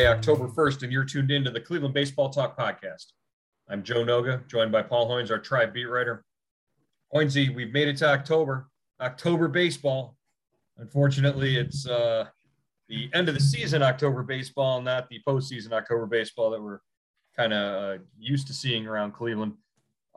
Friday, October 1st, and you're tuned in to the Cleveland Baseball Talk podcast. I'm Joe Noga, joined by Paul Hoynes, our tribe beat writer. Hoynesy, we've made it to October, October baseball. Unfortunately, it's uh, the end of the season October baseball, not the postseason October baseball that we're kind of uh, used to seeing around Cleveland.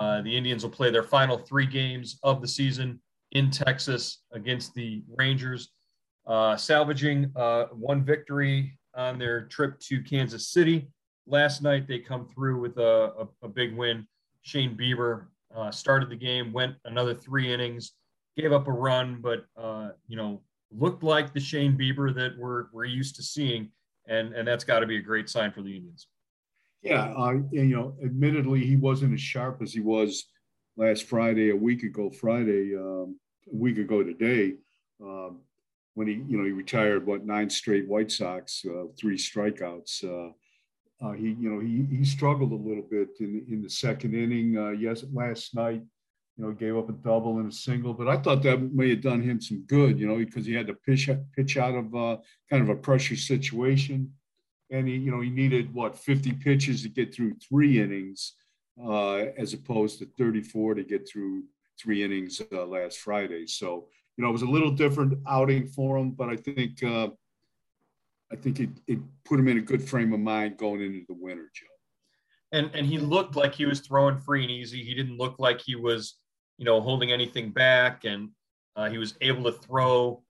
Uh, the Indians will play their final three games of the season in Texas against the Rangers, uh, salvaging uh, one victory on their trip to Kansas City. Last night, they come through with a, a, a big win. Shane Bieber uh, started the game, went another three innings, gave up a run, but uh, you know looked like the Shane Bieber that we're we're used to seeing, and and that's got to be a great sign for the Indians. Yeah, uh, you know, admittedly, he wasn't as sharp as he was last Friday, a week ago, Friday, um, a week ago today, um, when he, you know, he retired what nine straight White Sox, uh, three strikeouts. Uh, uh he, you know, he he struggled a little bit in in the second inning. Uh, yes, last night you know, gave up a double and a single. But I thought that may have done him some good, you know, because he had to pitch pitch out of uh, kind of a pressure situation, and he, you know, he needed what 50 pitches to get through three innings, as opposed to 34 to get through three innings uh, last Friday. So you know, it was a little different outing for him, but I think uh, I think it, it put him in a good frame of mind going into the winter, Joe. And and he looked like he was throwing free and easy. He didn't look like he was you know, holding anything back, and uh, he was able to throw,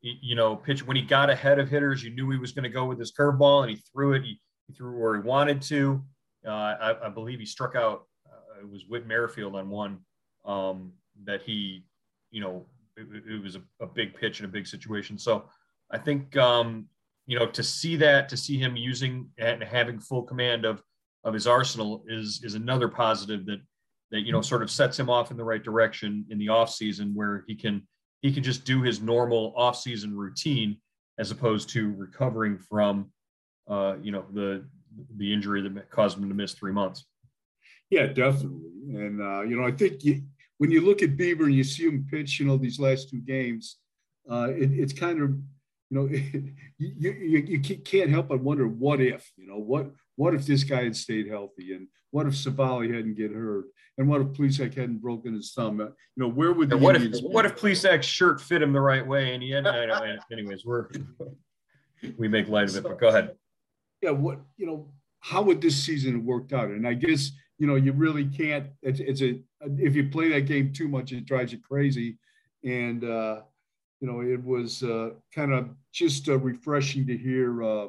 you know, pitch when he got ahead of hitters. You knew he was going to go with his curveball, and he threw it. He, he threw where he wanted to. Uh, I, I, believe he struck out. Uh, it was Whit Merrifield on one um, that he, you know, it, it was a, a, big pitch in a big situation. So I think, um, you know, to see that, to see him using and having full command of of his arsenal is is another positive that that you know sort of sets him off in the right direction in the off season where he can he can just do his normal off season routine as opposed to recovering from uh, you know the the injury that caused him to miss three months. Yeah, definitely. And uh, you know, I think you, when you look at Bieber and you see him pitch, you know, these last two games, uh, it, it's kind of you know, you, you you can't help but wonder what if you know what what if this guy had stayed healthy and what if Civale hadn't get hurt and what if Plesac hadn't broken his thumb? Uh, you know, where would the what Indians if what if Plesac's shirt fit him the right way and he had? I know, anyways, we're we make light of it, but go ahead. Yeah, what you know, how would this season have worked out? And I guess you know, you really can't. It's, it's a if you play that game too much, it drives you crazy. And uh, you know, it was uh, kind of just uh, refreshing to hear. Uh,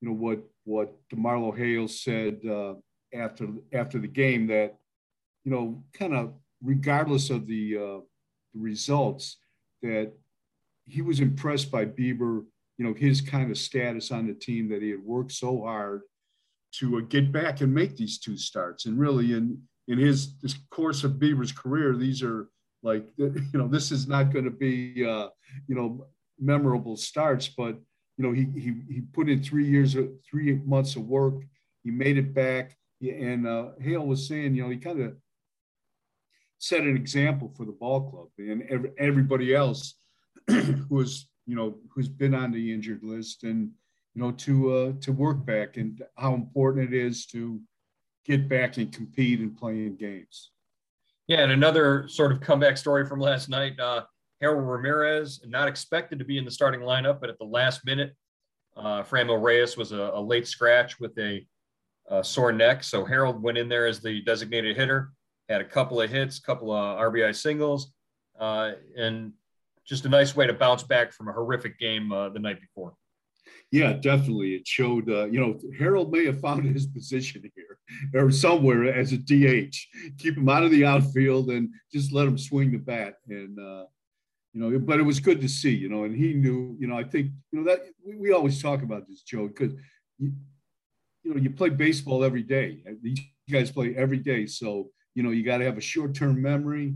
you know what what DeMarlo Hales said uh, after after the game that you know, kind of regardless of the, uh, the results, that he was impressed by Bieber, you know, his kind of status on the team that he had worked so hard to uh, get back and make these two starts. And really, in in his course of Bieber's career, these are like you know, this is not going to be uh, you know memorable starts, but you know, he he he put in three years of three months of work. He made it back. And uh, Hale was saying, you know, he kind of set an example for the ball club and every, everybody else who's you know who's been on the injured list and you know to uh, to work back and how important it is to get back and compete and play in games. Yeah, and another sort of comeback story from last night. Uh, Harold Ramirez, not expected to be in the starting lineup, but at the last minute, uh, Franmil Reyes was a, a, late scratch with a, a sore neck. So Harold went in there as the designated hitter had a couple of hits, couple of RBI singles, uh, and just a nice way to bounce back from a horrific game uh, the night before. Yeah, definitely. It showed, uh, you know, Harold may have found his position here or somewhere as a DH. Keep him out of the outfield and just let him swing the bat. And, uh, you know, but it was good to see, you know, and he knew, you know, I think, you know, that we, we always talk about this, Joe, because, you, you know, you play baseball every day. These guys play every day. So, you know you got to have a short-term memory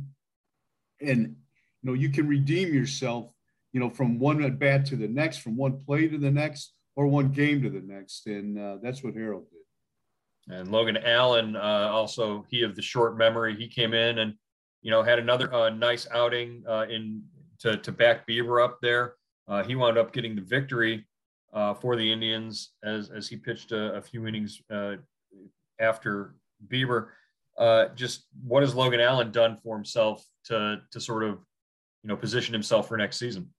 and you know you can redeem yourself you know from one at bat to the next from one play to the next or one game to the next and uh, that's what harold did and logan allen uh, also he of the short memory he came in and you know had another uh, nice outing uh, in to, to back Bieber up there uh, he wound up getting the victory uh, for the Indians as as he pitched a, a few innings after Bieber. Just what has Logan Allen done for himself to to sort of you know position himself for next season?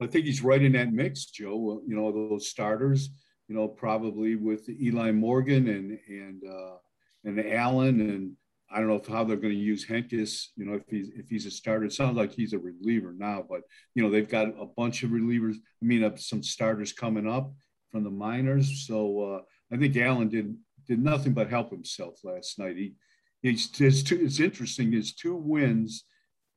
I think he's right in that mix, Joe. You know those starters. You know probably with Eli Morgan and and uh, and Allen and I don't know if, how they're going to use Hentges. You know, if he's if he's a starter, it sounds like he's a reliever now. But you know, they've got a bunch of relievers. I mean, uh, some starters coming up from the minors. So uh, I think Allen did did nothing but help himself last night. He he's his two. It's interesting. His two wins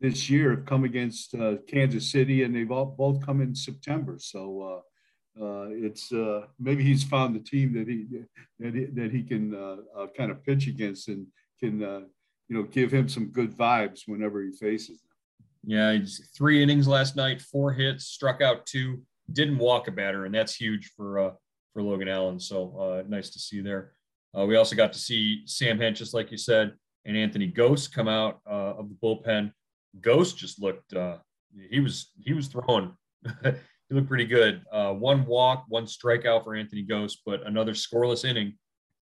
this year have come against uh, Kansas City, and they've all both come in September. So. Uh, uh, it's uh, maybe he's found the team that he that he, that he can uh, kind of pitch against, and can you know give him some good vibes whenever he faces them. Yeah, three innings last night, four hits, struck out two, didn't walk a batter, and that's huge for for Logan Allen. So nice to see there. We also got to see Sam Hent, just like you said, and Anthony Gose come out of the bullpen. Gose just looked uh, he was he was throwing. he looked pretty good. Uh, one walk, one strikeout for Anthony Gose, but another scoreless inning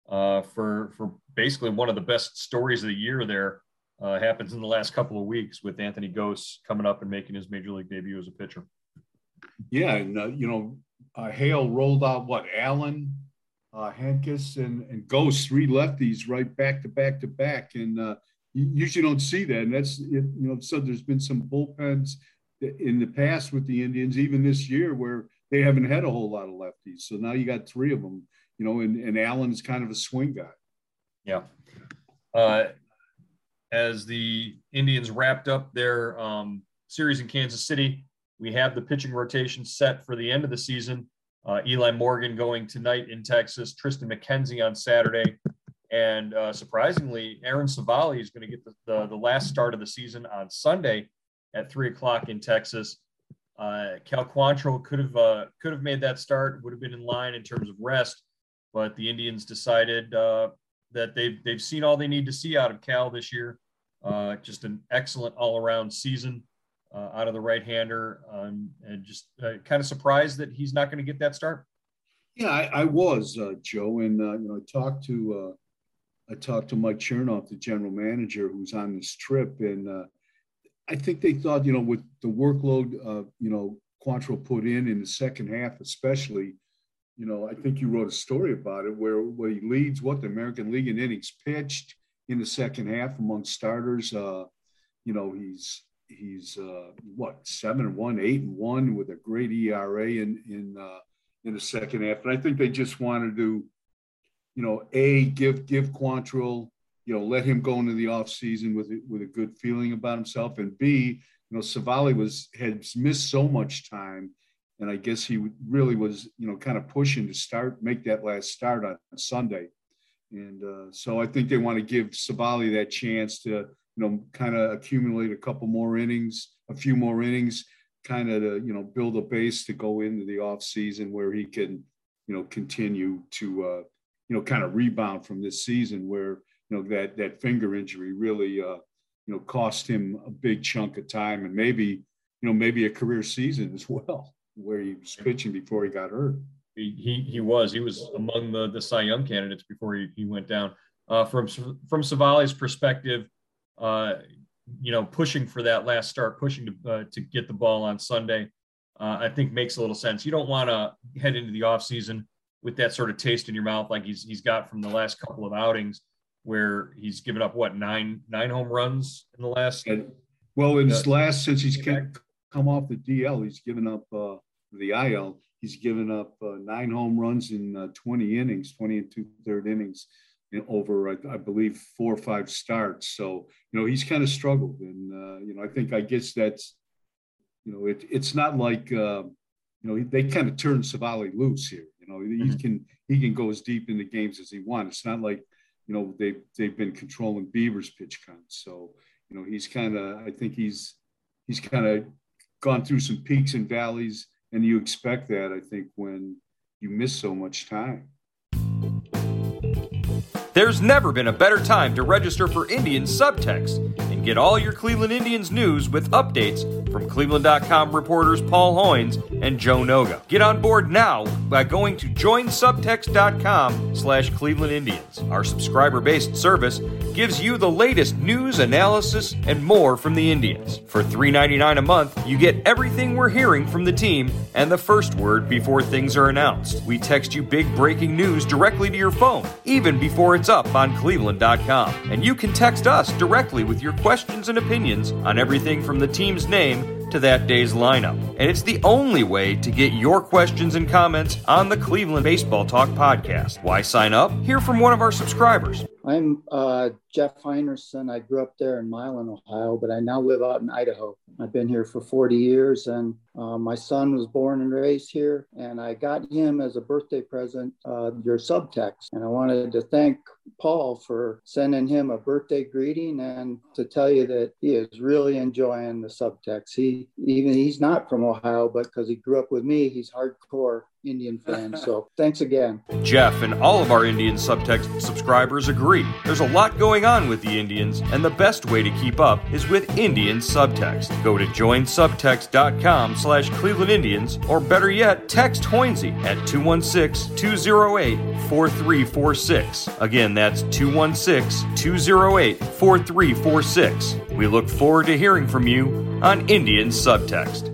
uh, for for basically one of the best stories of the year. There uh, happens in the last couple of weeks with Anthony Gose coming up and making his major league debut as a pitcher. Yeah, and uh, you know, uh, Hale rolled out what Allen, uh, Hentges, and and Gose three lefties right back to back to back, and uh, you usually don't see that. And that's you know, so there's been some bullpens in the past with the Indians, even this year, where they haven't had a whole lot of lefties. So now you got three of them you know, and, and Allen's kind of a swing guy. Yeah. Uh, as the Indians wrapped up their um, series in Kansas City, we have the pitching rotation set for the end of the season. Uh, Eli Morgan going tonight in Texas, Tristan McKenzie on Saturday, and uh, surprisingly, Aaron Civale is going to get the, the, the, last start of the season on Sunday at three o'clock in Texas. Uh, Cal Quantrill could have uh, could have made that start, would have been in line in terms of rest, but the Indians decided uh, that they've they've seen all they need to see out of Cal this year. Uh, just an excellent all-around season uh, out of the right-hander, um, and just kind of surprised that he's not going to get that start. Yeah, I, I was Joe, and you know, I talked to I talked to Mike Chernoff, the general manager, who's on this trip, and I think they thought, you know, with the workload, you know, Quantrill put in in the second half, especially you know, I think you wrote a story about it where, where he leads what the American League in innings pitched in the second half among starters. Uh, you know, he's he's uh, what seven and one, eight and one with a great ERA in in uh, in the second half. And I think they just wanted to, you know, a give give Quantrill, you know, let him go into the off season with with a good feeling about himself, and b, you know, Civale was had missed so much time and I guess he really was, you know, kind of pushing to start, make that last start on Sunday. And uh, so I think they want to give Civale that chance to, you know, kind of accumulate a couple more innings, a few more innings, kind of to, you know, build a base to go into the off season where he can, you know, continue to, uh, you know, kind of rebound from this season where, you know, that that finger injury really, uh, you know, cost him a big chunk of time and maybe, you know, maybe a career season as well where he was pitching before he got hurt. He, he, he was he was among the the Cy Young candidates before he, he went down. Uh, from from Civale's perspective, uh, you know, pushing for that last start, pushing to uh, to get the ball on Sunday, uh, I think makes a little sense. You don't want to head into the offseason with that sort of taste in your mouth like he's he's got from the last couple of outings, where he's given up what nine nine home runs in the last. Well, in his last since he's come off the DL, he's given up uh, the IL, he's given up uh, nine home runs in uh, 20 innings, 20 and two third innings in over, I, I, believe, four or five starts. So, you know, he's kind of struggled. And, uh, you know, I think, I guess that's, you know, it, it's not like, uh, you know, they kind of turned Civale loose here. You know, mm-hmm. he can, he can go as deep in the games as he wants. It's not like, you know, they've, they've been controlling Bieber's pitch count. So, you know, he's kind of, I think he's, he's kind of gone through some peaks and valleys and you expect that, I think, when you miss so much time. There's never been a better time to register for Indian Subtext Get all your Cleveland Indians news with updates from Cleveland.com reporters Paul Hoynes and Joe Noga. Get on board now by going to joinsubtext.com slash Cleveland Indians. Our subscriber-based service gives you the latest news, analysis, and more from the Indians. For $3.99 a month, you get everything we're hearing from the team and the first word before things are announced. We text you big breaking news directly to your phone, even before it's up on Cleveland.com. And you can text us directly with your questions and opinions on everything from the team's name to that day's lineup. And it's the only way to get your questions and comments on the Cleveland Baseball Talk podcast. Why sign up? Hear from one of our subscribers. I'm uh, Jeff Heinerson. I grew up there in Milan, Ohio, but I now live out in Idaho. I've been here for 40 years, and uh, my son was born and raised here. And I got him as a birthday present uh, your subtext. And I wanted to thank Paul for sending him a birthday greeting and to tell you that he is really enjoying the subtext. He even he's not from Ohio, but because he grew up with me, he's hardcore Indian fan. So thanks again. Jeff and all of our Indian subtext subscribers agree. There's a lot going on with the Indians, and the best way to keep up is with Indian subtext. Go to joinsubtext.com slash Cleveland Indians, or better yet, text Hoynesy at 216-208-4346. Again, that's 216-208-4346. We look forward to hearing from you on Indian subtext.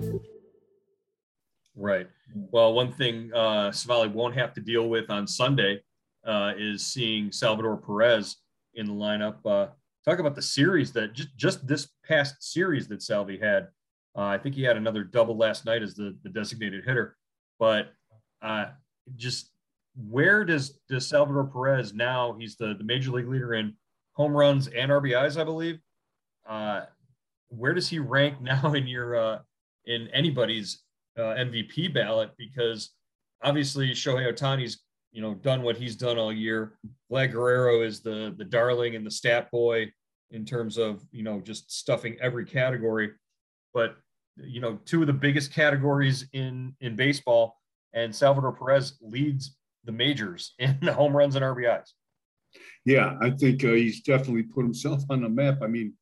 Right. Well, one thing uh, Civale won't have to deal with on Sunday uh, is seeing Salvador Perez in the lineup. Uh, talk about the series that just, just this past series that Salvi had. Uh, I think he had another double last night as the, the designated hitter. But uh, just where does, does Salvador Perez now? He's the, the major league leader in home runs and RBIs, I believe. Uh, where does he rank now in your in anybody's uh, MVP ballot because obviously Shohei Ohtani's you know done what he's done all year. Vlad Guerrero is the the darling and the stat boy in terms of you know just stuffing every category, but you know two of the biggest categories in in baseball, and Salvador Perez leads the majors in home runs and RBIs. Yeah, I think uh, he's definitely put himself on the map. I mean,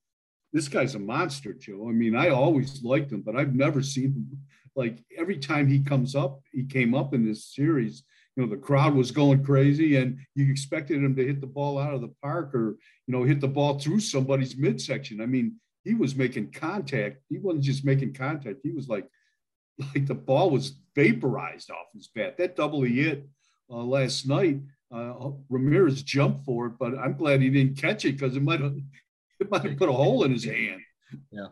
this guy's a monster, Joe. I mean, I always liked him, but I've never seen him like every time he comes up, he came up in this series, you know, the crowd was going crazy and you expected him to hit the ball out of the park or, you know, hit the ball through somebody's midsection. I mean, he was making contact. He wasn't just making contact. He was like, like the ball was vaporized off his bat. That double he hit uh, last night, uh, Ramirez jumped for it, but I'm glad he didn't catch it because it might have it might have put a hole in his hand. Yeah.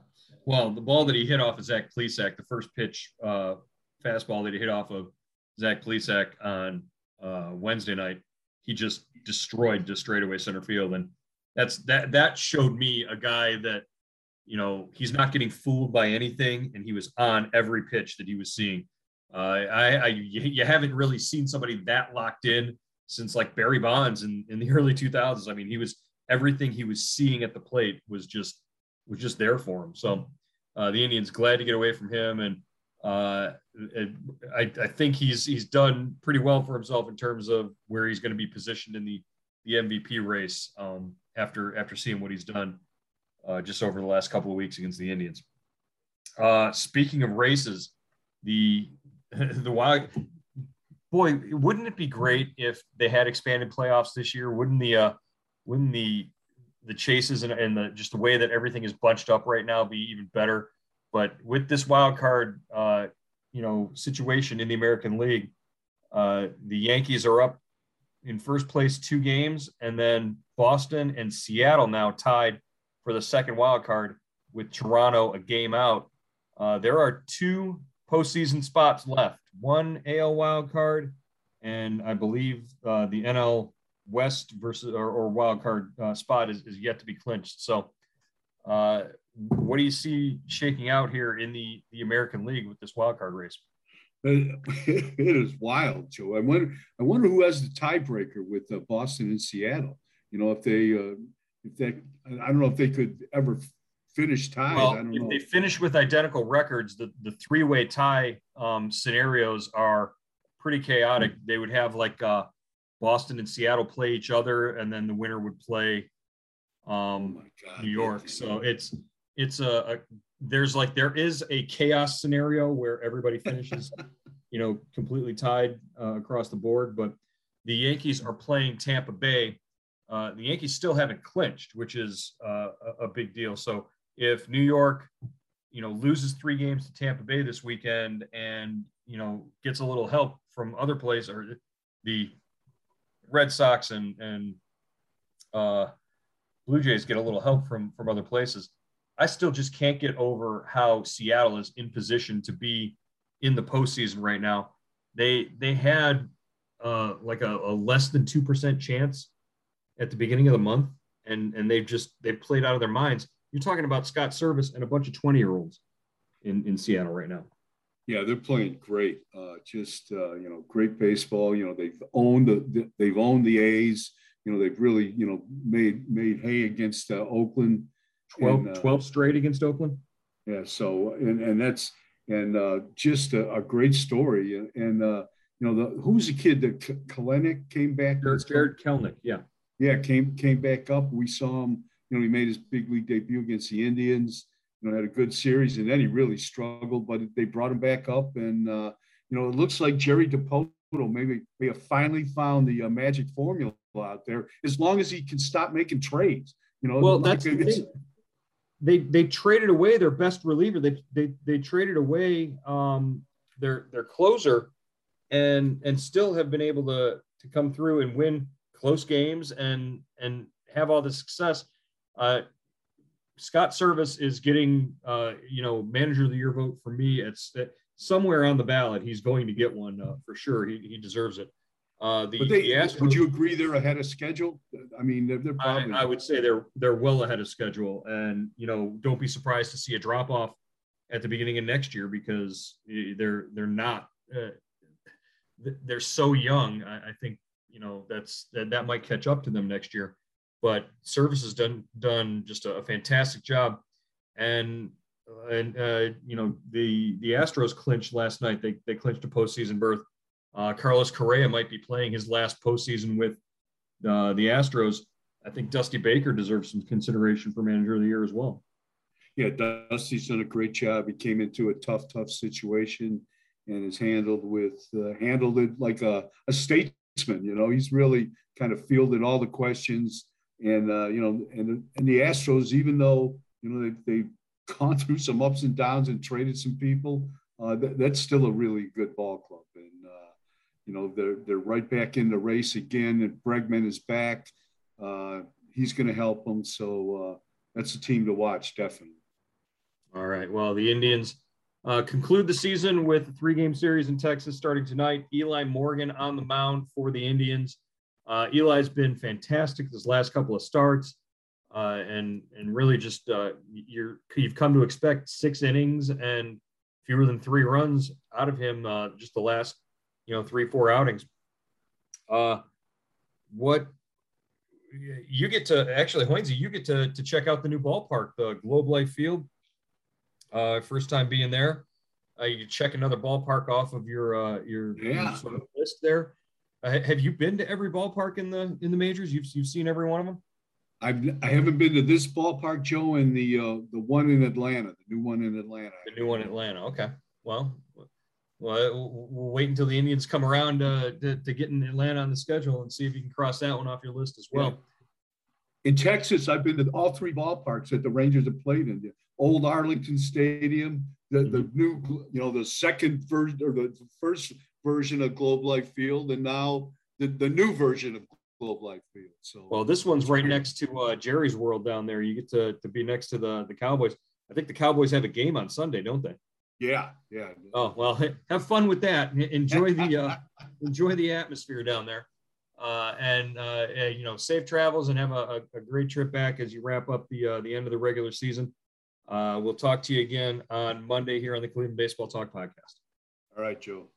Well, the ball that he hit off of Zach Plesac, the first pitch uh, fastball that he hit off of Zach Plesac on uh, Wednesday night, he just destroyed just straightaway center field, and that's that. That showed me a guy that you know he's not getting fooled by anything, and he was on every pitch that he was seeing. Uh, I, I you haven't really seen somebody that locked in since like Barry Bonds in, in the early 2000s. I mean, he was everything he was seeing at the plate was just was just there for him. So uh, the Indians glad to get away from him, and uh, it, I, I, think he's he's done pretty well for himself in terms of where he's going to be positioned in the the MVP race um, after after seeing what he's done uh, just over the last couple of weeks against the Indians. Uh, speaking of races, the the wild boy, wouldn't it be great if they had expanded playoffs this year? Wouldn't the uh, wouldn't the the chases and, and the just the way that everything is bunched up right now be even better. But with this wild card, uh, you know, situation in the American League, uh, the Yankees are up in first place two games, and then Boston and Seattle now tied for the second wild card with Toronto a game out. Uh, there are two postseason spots left: one AL wild card, and I believe uh, the NL West versus or, or wild card uh, spot is, is yet to be clinched. So, uh, what do you see shaking out here in the the American League with this wild card race? It is wild, Joe. I wonder. I wonder who has the tiebreaker with uh, Boston and Seattle. You know, if they, uh, if they, I don't know if they could ever finish ties. Well, if know. they finish with identical records, the the three way tie um, scenarios are pretty chaotic. They would have like uh, Boston and Seattle play each other, and then the winner would play um, oh New York. So it's it's a, a, there's like there is a chaos scenario where everybody finishes, you know, completely tied uh, across the board. But the Yankees are playing Tampa Bay. Uh, the Yankees still haven't clinched, which is uh, a, a big deal. So if New York, you know, loses three games to Tampa Bay this weekend and you know gets a little help from other places or the Red Sox and and uh, Blue Jays get a little help from from other places. I still just can't get over how Seattle is in position to be in the postseason right now. They they had uh, like a, a less than two percent chance at the beginning of the month, and and they've just they've played out of their minds. You're talking about Scott Servais and a bunch of 20 year olds in in Seattle right now. Yeah, they're playing great. Uh, just uh, you know, great baseball. You know, they've owned the they've owned the A's. You know, they've really you know made made hay against uh, Oakland. 12, and, uh, 12 straight against Oakland. Yeah. So and and that's and uh, just a, a, great story. And uh, you know, the who's the kid that Kelenic came back? Jarred, Jarred Kelenic. Yeah. Yeah, came came back up. We saw him. You know, he made his big league debut against the Indians you know, had a good series, and then he really struggled. But they brought him back up, and uh, you know, it looks like Jerry Dipoto maybe may have finally found the uh, magic formula out there. As long as he can stop making trades, you know. Well, like that's the they they traded away their best reliever. They they they traded away um, their their closer, and and still have been able to to come through and win close games and and have all the success. Uh, Scott Servais is getting, uh, you know, manager of the year vote for me. It's uh, somewhere on the ballot. He's going to get one uh, for sure. He, he deserves it. Uh, the, but they, the Astros, would you agree they're ahead of schedule? I mean, they're, they're probably. I, I, would say they're they're well ahead of schedule, and you know, don't be surprised to see a drop off at the beginning of next year because they're they're not uh, they're so young. I, I think you know that's that, that might catch up to them next year but Servais has done done just a, fantastic job, and and uh, you know the the Astros clinched last night. They they clinched a postseason berth. Uh, Carlos Correa might be playing his last postseason with uh, the Astros. I think Dusty Baker deserves some consideration for manager of the year as well. Yeah, Dusty's done a great job. He came into a tough, tough situation and has handled with uh, handled it like a, a statesman. You know, he's really kind of fielded all the questions and uh, you know, and and the Astros, even though you know they they've gone through some ups and downs and traded some people, uh, that, that's still a really good ball club. And uh, you know, they're they're right back in the race again. And Bregman is back. Uh, he's going to help them. So uh, that's a team to watch, definitely. All right. Well, the Indians. Uh, conclude the season with a three game series in Texas starting tonight. Eli Morgan on the mound for the Indians. Uh, Eli's been fantastic this last couple of starts, uh, and and really just uh, you're you've come to expect six innings and fewer than three runs out of him uh, just the last you know three four outings. Uh, what you get to actually Hoynesy, you get to to check out the new ballpark, the Globe Life Field. Uh, first time being there. Uh, you check another ballpark off of your uh, your, yeah. your sort of list there. Uh, have you been to every ballpark in the in the majors? You've you've seen every one of them. I've I haven't been to this ballpark, Joe, and the uh, the one in Atlanta, the new one in Atlanta. The new one in Atlanta. Okay. Well, well, we'll wait until the Indians come around uh, to, to get in Atlanta on the schedule and see if you can cross that one off your list as well. Yeah. In Texas, I've been to all three ballparks that the Rangers have played in. The old Arlington Stadium, the, the mm-hmm. new, you know, the second version or the first version of Globe Life Field, and now the, the new version of Globe Life Field. So, well, this one's right next to uh, Jerry's World down there. You get to, to be next to the the Cowboys. I think the Cowboys have a game on Sunday, don't they? Yeah, yeah. Oh well, have fun with that. Enjoy the uh, enjoy the atmosphere down there, uh, and uh, you know, safe travels and have a, a, great trip back as you wrap up the uh, the end of the regular season. Uh, we'll talk to you again on Monday here on the Cleveland Baseball Talk podcast. All right, Joe.